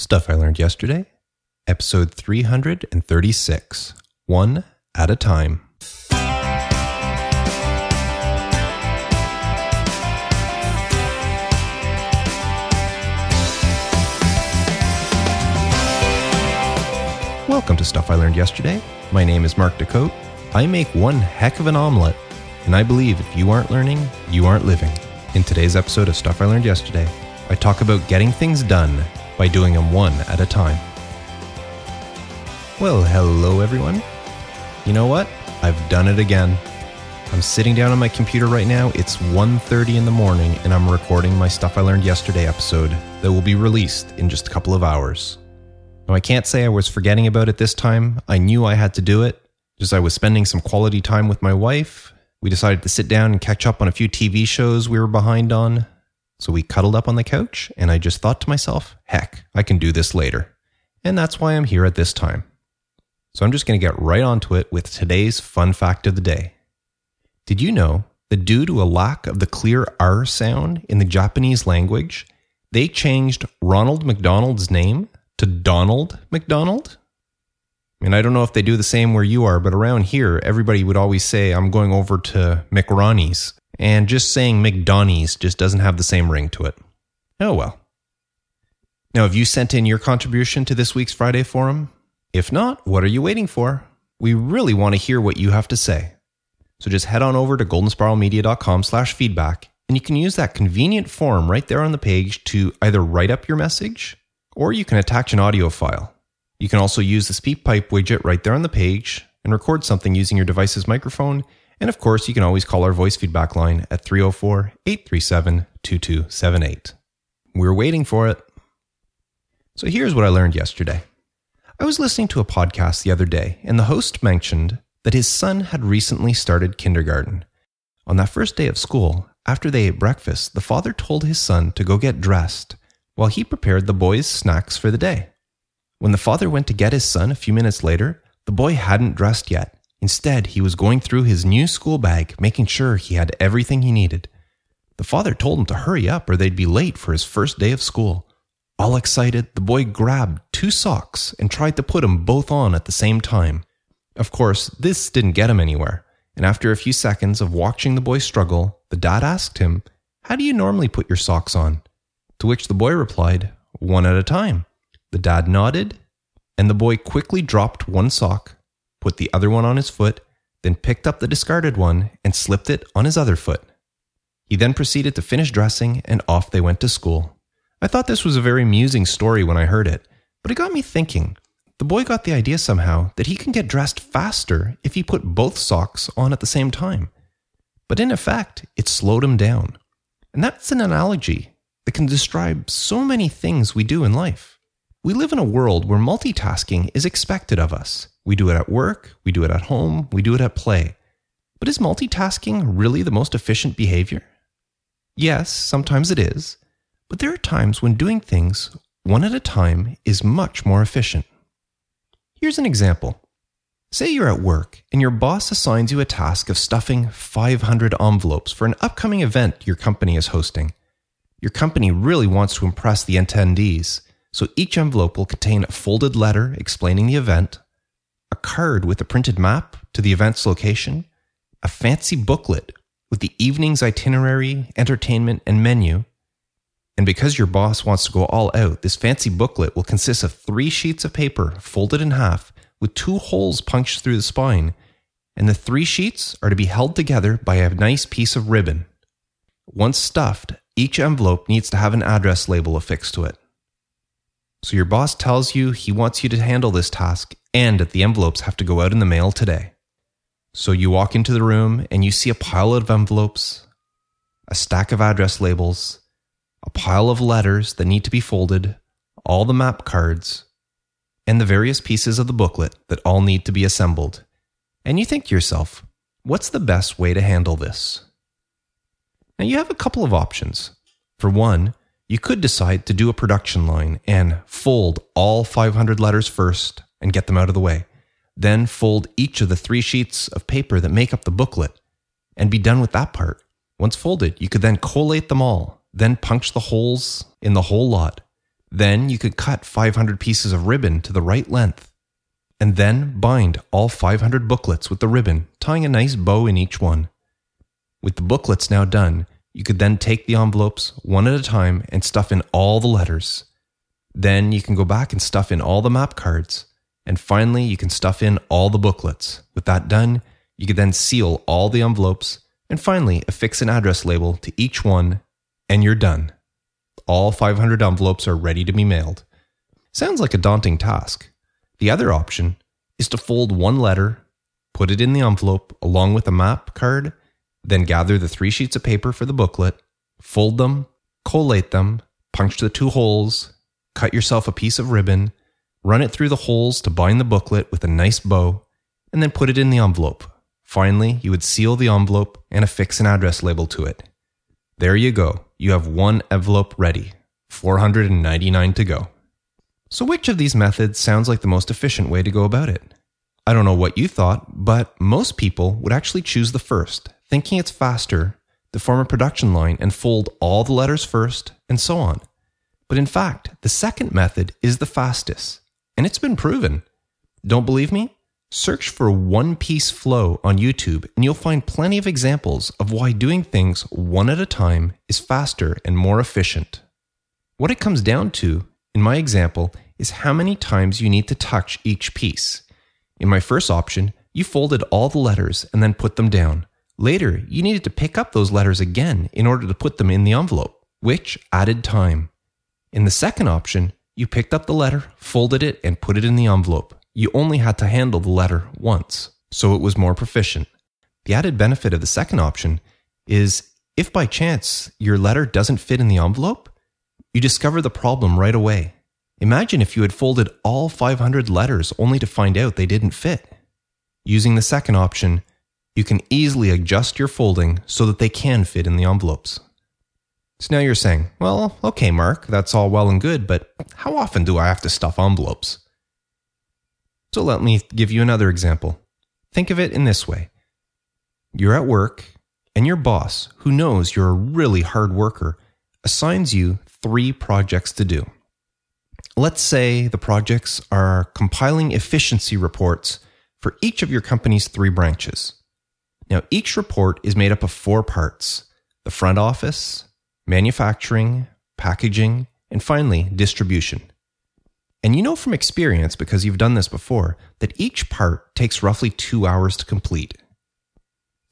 Stuff I Learned Yesterday, episode 336 One at a Time. Welcome to Stuff I Learned Yesterday. My name is Mark Des Cotes. I make one heck of an omelet, and I believe if you aren't learning, you aren't living. In today's episode of Stuff I Learned Yesterday, I talk about getting things done by doing them one at a time. Well, hello everyone. You know what? I've done it again. I'm sitting down on my computer right now. It's 1:30 in the morning and I'm recording my stuff I learned yesterday episode that will be released in just a couple of hours. Now I can't say I was forgetting about it this time. I knew I had to do it. Just I was spending some quality time with my wife. We decided to sit down and catch up on a few TV shows we were behind on. So we cuddled up on the couch, and I just thought to myself, heck, I can do this later. And that's why I'm here at this time. So I'm just going to get right onto it with today's fun fact of the day. Did you know that due to a lack of the clear R sound in the Japanese language, they changed Ronald McDonald's name to Donald McDonald? And I don't know if they do the same where you are, but around here, everybody would always say, I'm going over to McRonnie's and just saying McDonnie's just doesn't have the same ring to it. Oh well. Now, have you sent in your contribution to this week's Friday Forum? If not, what are you waiting for? We really want to hear what you have to say. So just head on over to goldenspiralmedia.com slash feedback, and you can use that convenient form right there on the page to either write up your message, or you can attach an audio file. You can also use the SpeakPipe widget right there on the page and record something using your device's microphone and of course, you can always call our voice feedback line at 304 837 2278. We're waiting for it. So here's what I learned yesterday. I was listening to a podcast the other day, and the host mentioned that his son had recently started kindergarten. On that first day of school, after they ate breakfast, the father told his son to go get dressed while he prepared the boys' snacks for the day. When the father went to get his son a few minutes later, the boy hadn't dressed yet Instead, he was going through his new school bag, making sure he had everything he needed. The father told him to hurry up or they'd be late for his first day of school. All excited, the boy grabbed two socks and tried to put them both on at the same time. Of course, this didn't get him anywhere, and after a few seconds of watching the boy struggle, the dad asked him, How do you normally put your socks on? To which the boy replied, One at a time. The dad nodded, and the boy quickly dropped one sock, put the other one on his foot, then picked up the discarded one and slipped it on his other foot. He then proceeded to finish dressing and off they went to school. I thought this was a very amusing story when I heard it, but it got me thinking. The boy got the idea somehow that he can get dressed faster if he put both socks on at the same time. But in effect, it slowed him down. And that's an analogy that can describe so many things we do in life. We live in a world where multitasking is expected of us. We do it at work, we do it at home, we do it at play. But is multitasking really the most efficient behavior? Yes, sometimes it is, but there are times when doing things one at a time is much more efficient. Here's an example. Say you're at work and your boss assigns you a task of stuffing 500 envelopes for an upcoming event your company is hosting. Your company really wants to impress the attendees so each envelope will contain a folded letter explaining the event, a card with a printed map to the event's location, a fancy booklet with the evening's itinerary, entertainment, and menu. And because your boss wants to go all out, this fancy booklet will consist of three sheets of paper folded in half with two holes punched through the spine. And the three sheets are to be held together by a nice piece of ribbon. Once stuffed, each envelope needs to have an address label affixed to it. So your boss tells you he wants you to handle this task and that the envelopes have to go out in the mail today. So you walk into the room and you see a pile of envelopes, a stack of address labels, a pile of letters that need to be folded, all the map cards, and the various pieces of the booklet that all need to be assembled. And you think to yourself, what's the best way to handle this? Now you have a couple of options. For one, you could decide to do a production line and fold all 500 letters first and get them out of the way. Then fold each of the three sheets of paper that make up the booklet and be done with that part. Once folded, you could then collate them all, then punch the holes in the whole lot. Then you could cut 500 pieces of ribbon to the right length, and then bind all 500 booklets with the ribbon, tying a nice bow in each one. With the booklets now done, you could then take the envelopes one at a time and stuff in all the letters. Then you can go back and stuff in all the map cards. And finally, you can stuff in all the booklets. With that done, you can then seal all the envelopes and finally affix an address label to each one, and you're done. All 500 envelopes are ready to be mailed. Sounds like a daunting task. The other option is to fold one letter, put it in the envelope along with a map card, then gather the three sheets of paper for the booklet, fold them, collate them, punch the two holes, cut yourself a piece of ribbon, run it through the holes to bind the booklet with a nice bow, and then put it in the envelope. Finally, you would seal the envelope and affix an address label to it. There you go. You have one envelope ready. 499 to go. So, which of these methods sounds like the most efficient way to go about it? I don't know what you thought, but most people would actually choose the first, thinking it's faster to form a production line and fold all the letters first, and so on. But in fact, the second method is the fastest, and it's been proven. Don't believe me? Search for One Piece Flow on YouTube, and you'll find plenty of examples of why doing things one at a time is faster and more efficient. What it comes down to, in my example, is how many times you need to touch each piece. In my first option, you folded all the letters and then put them down. Later, you needed to pick up those letters again in order to put them in the envelope, which added time. In the second option, you picked up the letter, folded it, and put it in the envelope. You only had to handle the letter once, so it was more proficient. The added benefit of the second option is if by chance your letter doesn't fit in the envelope, you discover the problem right away. Imagine if you had folded all 500 letters only to find out they didn't fit. Using the second option, you can easily adjust your folding so that they can fit in the envelopes. So now you're saying, well, okay, Mark, that's all well and good, but how often do I have to stuff envelopes? So let me give you another example. Think of it in this way you're at work, and your boss, who knows you're a really hard worker, assigns you three projects to do. Let's say the projects are compiling efficiency reports for each of your company's three branches. Now, each report is made up of four parts the front office, manufacturing, packaging, and finally, distribution. And you know from experience, because you've done this before, that each part takes roughly two hours to complete.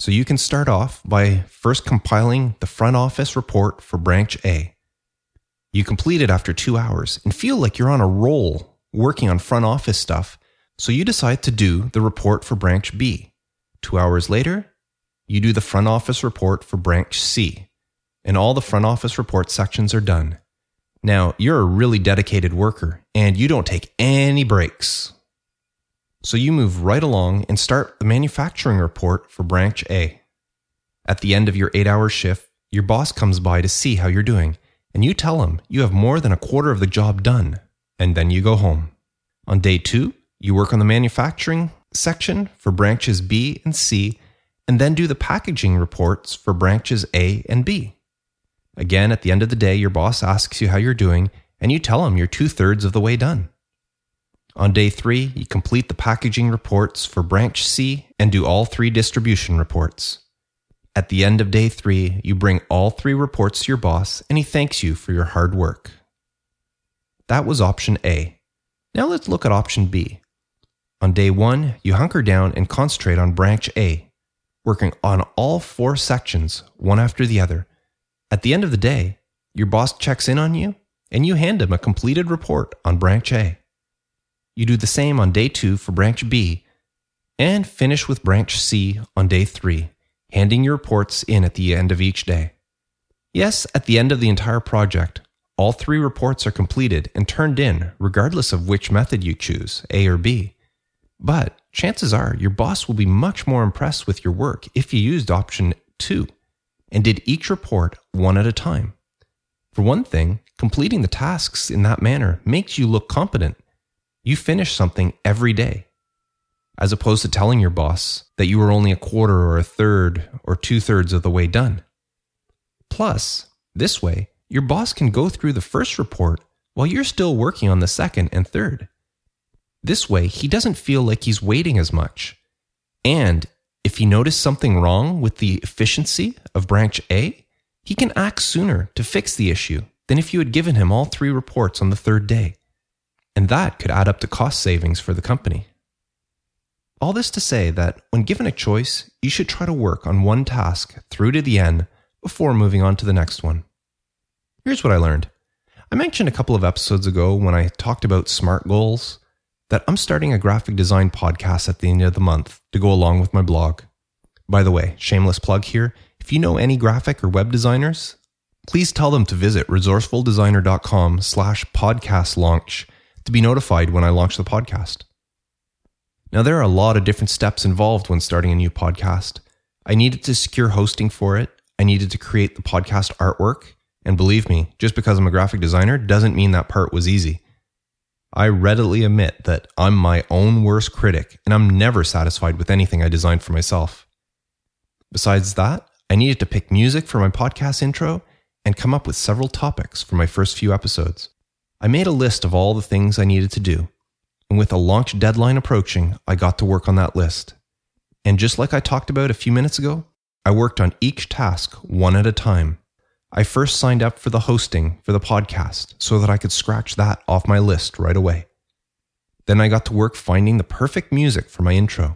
So you can start off by first compiling the front office report for branch A. You complete it after two hours and feel like you're on a roll working on front office stuff, so you decide to do the report for branch B. Two hours later, you do the front office report for branch C and all the front office report sections are done. Now, you're a really dedicated worker and you don't take any breaks. So you move right along and start the manufacturing report for branch A. At the end of your eight hour shift, your boss comes by to see how you're doing, and you tell him you have more than a quarter of the job done, and then you go home. On day two, you work on the manufacturing section for branches B and C, and then do the packaging reports for branches A and B. Again, at the end of the day, your boss asks you how you're doing, and you tell him you're two thirds of the way done. On day three, you complete the packaging reports for branch C and do all three distribution reports. At the end of day three, you bring all three reports to your boss and he thanks you for your hard work. That was option A. Now let's look at option B. On day one, you hunker down and concentrate on branch A, working on all four sections, one after the other, at the end of the day, your boss checks in on you and you hand him a completed report on branch A. You do the same on day two for branch B and finish with branch C on day three, handing your reports in at the end of each day. Yes, at the end of the entire project, all three reports are completed and turned in, regardless of which method you choose, A or B. But chances are your boss will be much more impressed with your work if you used option 2 and did each report one at a time. For one thing, completing the tasks in that manner makes you look competent. You finish something every day, as opposed to telling your boss that you were only a quarter or a third or two thirds of the way done. Plus, this way, your boss can go through the first report while you're still working on the second and third. This way, he doesn't feel like he's waiting as much. And if he noticed something wrong with the efficiency of branch A, he can act sooner to fix the issue than if you had given him all three reports on the third day. And that could add up to cost savings for the company. All this to say that when given a choice, you should try to work on one task through to the end before moving on to the next one. Here's what I learned. I mentioned a couple of episodes ago when I talked about SMART goals that I'm starting a graphic design podcast at the end of the month to go along with my blog. By the way, shameless plug here if you know any graphic or web designers, please tell them to visit resourcefuldesigner.com slash podcast launch to be notified when I launch the podcast. Now, there are a lot of different steps involved when starting a new podcast. I needed to secure hosting for it. I needed to create the podcast artwork. And believe me, just because I'm a graphic designer doesn't mean that part was easy. I readily admit that I'm my own worst critic and I'm never satisfied with anything I designed for myself. Besides that, I needed to pick music for my podcast intro and come up with several topics for my first few episodes. I made a list of all the things I needed to do, and with a launch deadline approaching, I got to work on that list. And just like I talked about a few minutes ago, I worked on each task one at a time. I first signed up for the hosting for the podcast so that I could scratch that off my list right away. Then I got to work finding the perfect music for my intro.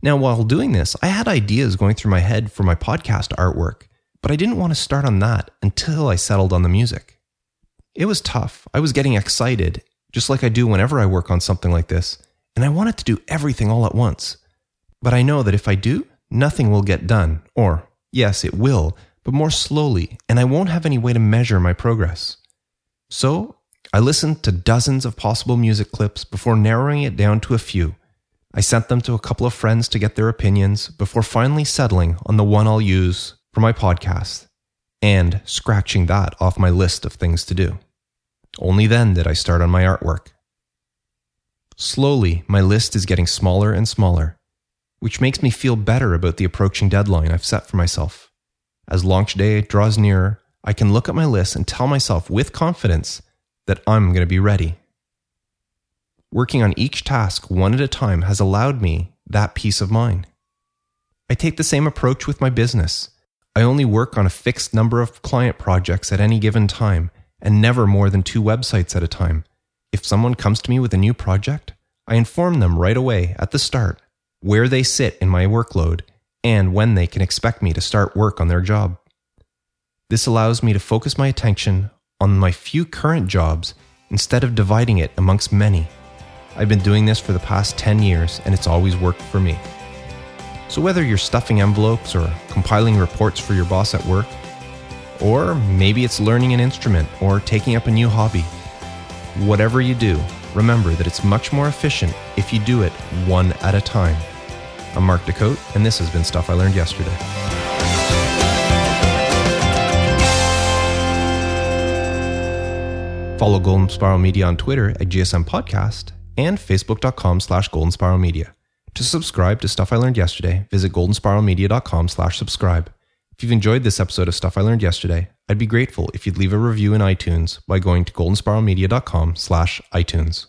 Now, while doing this, I had ideas going through my head for my podcast artwork, but I didn't want to start on that until I settled on the music. It was tough. I was getting excited, just like I do whenever I work on something like this, and I wanted to do everything all at once. But I know that if I do, nothing will get done, or, yes, it will, but more slowly, and I won't have any way to measure my progress. So, I listened to dozens of possible music clips before narrowing it down to a few. I sent them to a couple of friends to get their opinions before finally settling on the one I'll use for my podcast and scratching that off my list of things to do. Only then did I start on my artwork. Slowly, my list is getting smaller and smaller, which makes me feel better about the approaching deadline I've set for myself. As launch day draws nearer, I can look at my list and tell myself with confidence that I'm going to be ready. Working on each task one at a time has allowed me that peace of mind. I take the same approach with my business. I only work on a fixed number of client projects at any given time and never more than two websites at a time. If someone comes to me with a new project, I inform them right away at the start where they sit in my workload and when they can expect me to start work on their job. This allows me to focus my attention on my few current jobs instead of dividing it amongst many. I've been doing this for the past 10 years and it's always worked for me. So, whether you're stuffing envelopes or compiling reports for your boss at work, or maybe it's learning an instrument or taking up a new hobby, whatever you do, remember that it's much more efficient if you do it one at a time. I'm Mark Des Cotes, and this has been Stuff I Learned Yesterday. Follow Golden Spiral Media on Twitter at GSM Podcast and Facebook.com slash Golden Spiral Media. To subscribe to Stuff I Learned Yesterday, visit goldenspiralmedia.com slash subscribe. If you've enjoyed this episode of Stuff I Learned Yesterday, I'd be grateful if you'd leave a review in iTunes by going to goldenspiralmedia.com slash iTunes.